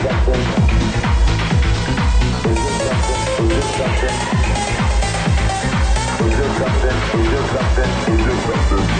Is there something? Is there something? Is there something?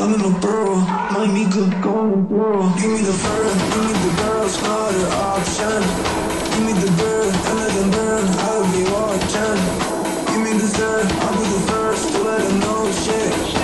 I'm in a burrow, my amigo, going in burrow. Give me the bird, give me the girls, not an option. Give me the bird, and let them burn, I'll be watching. Give me the third, I'll be the first to let them know shit.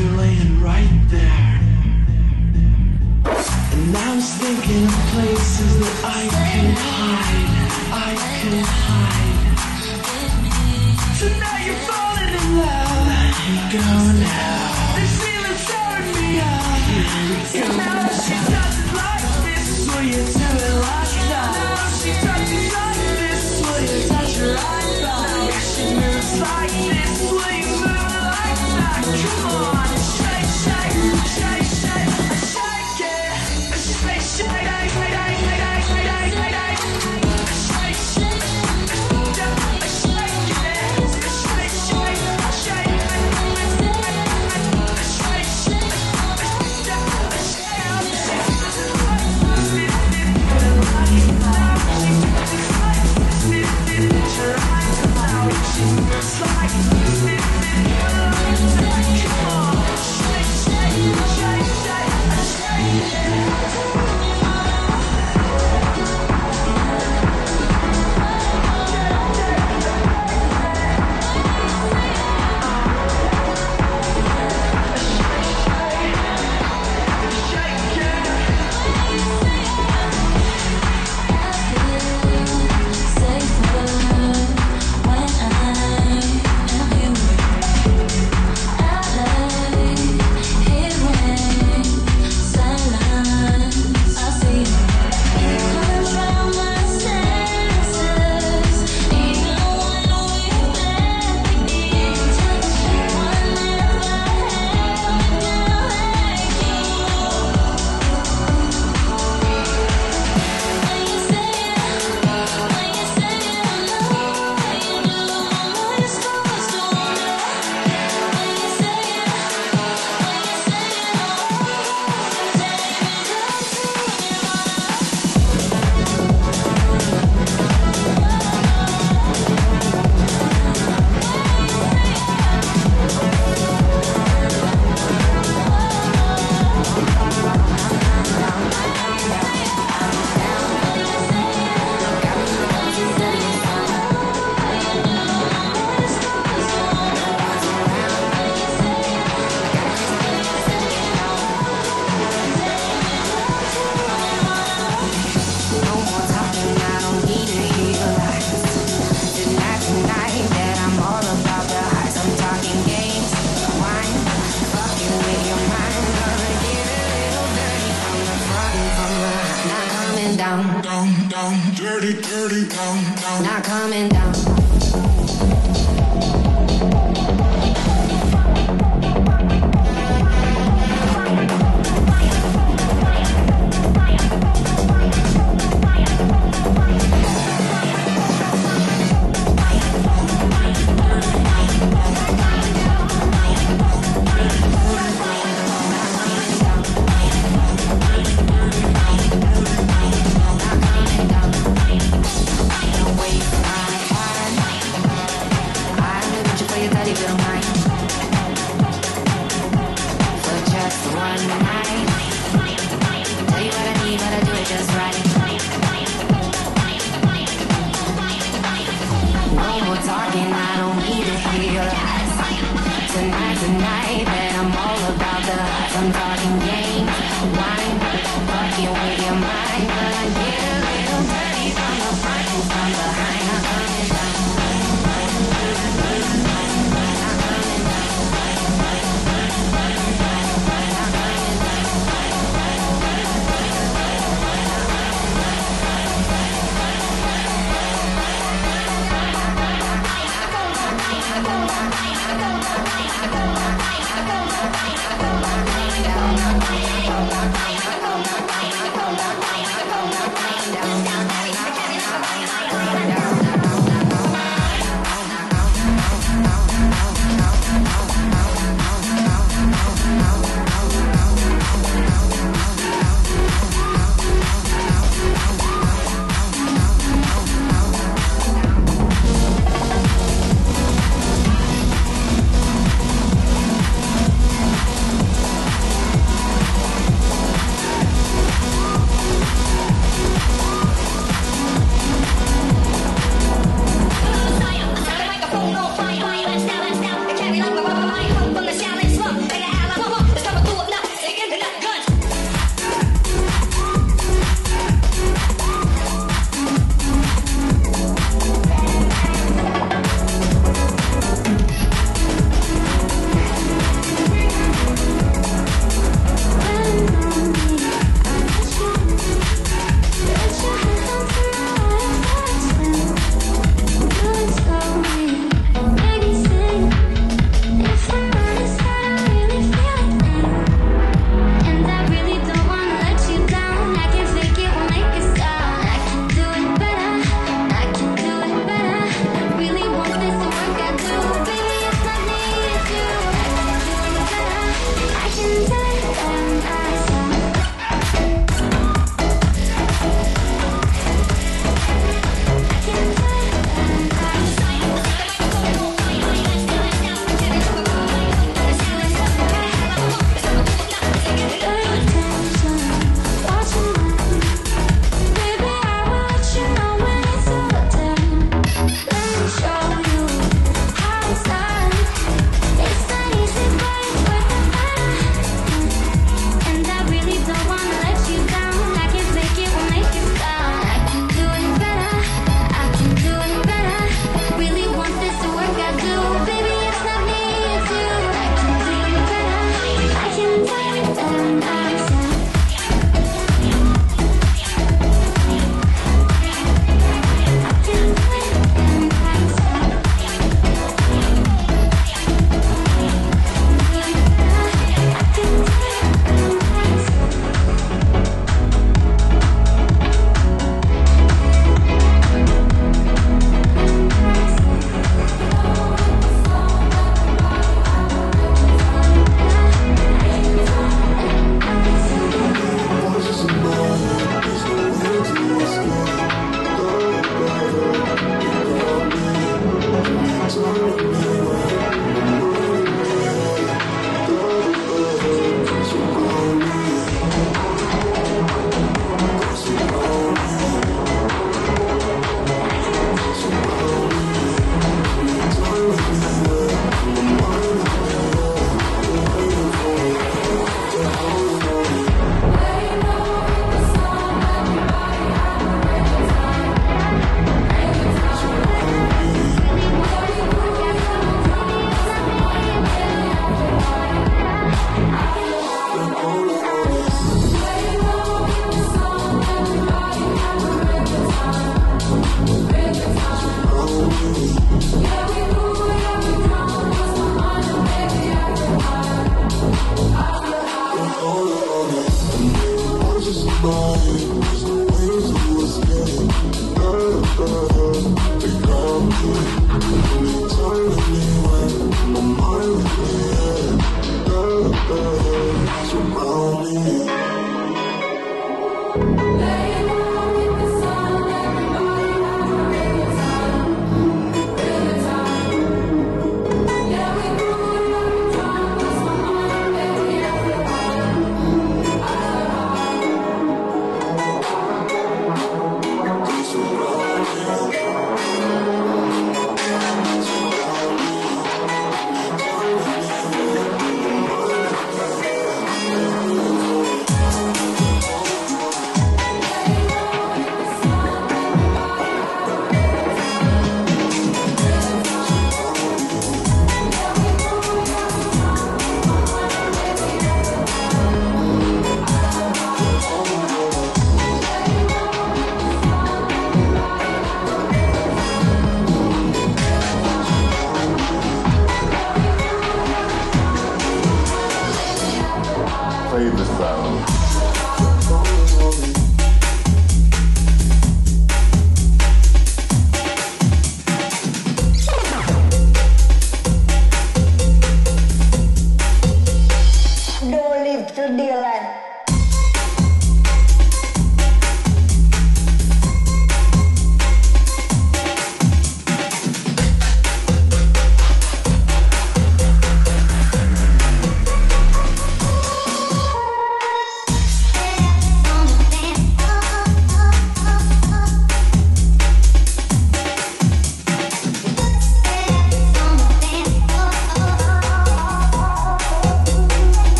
You're laying. Tonight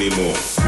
anymore.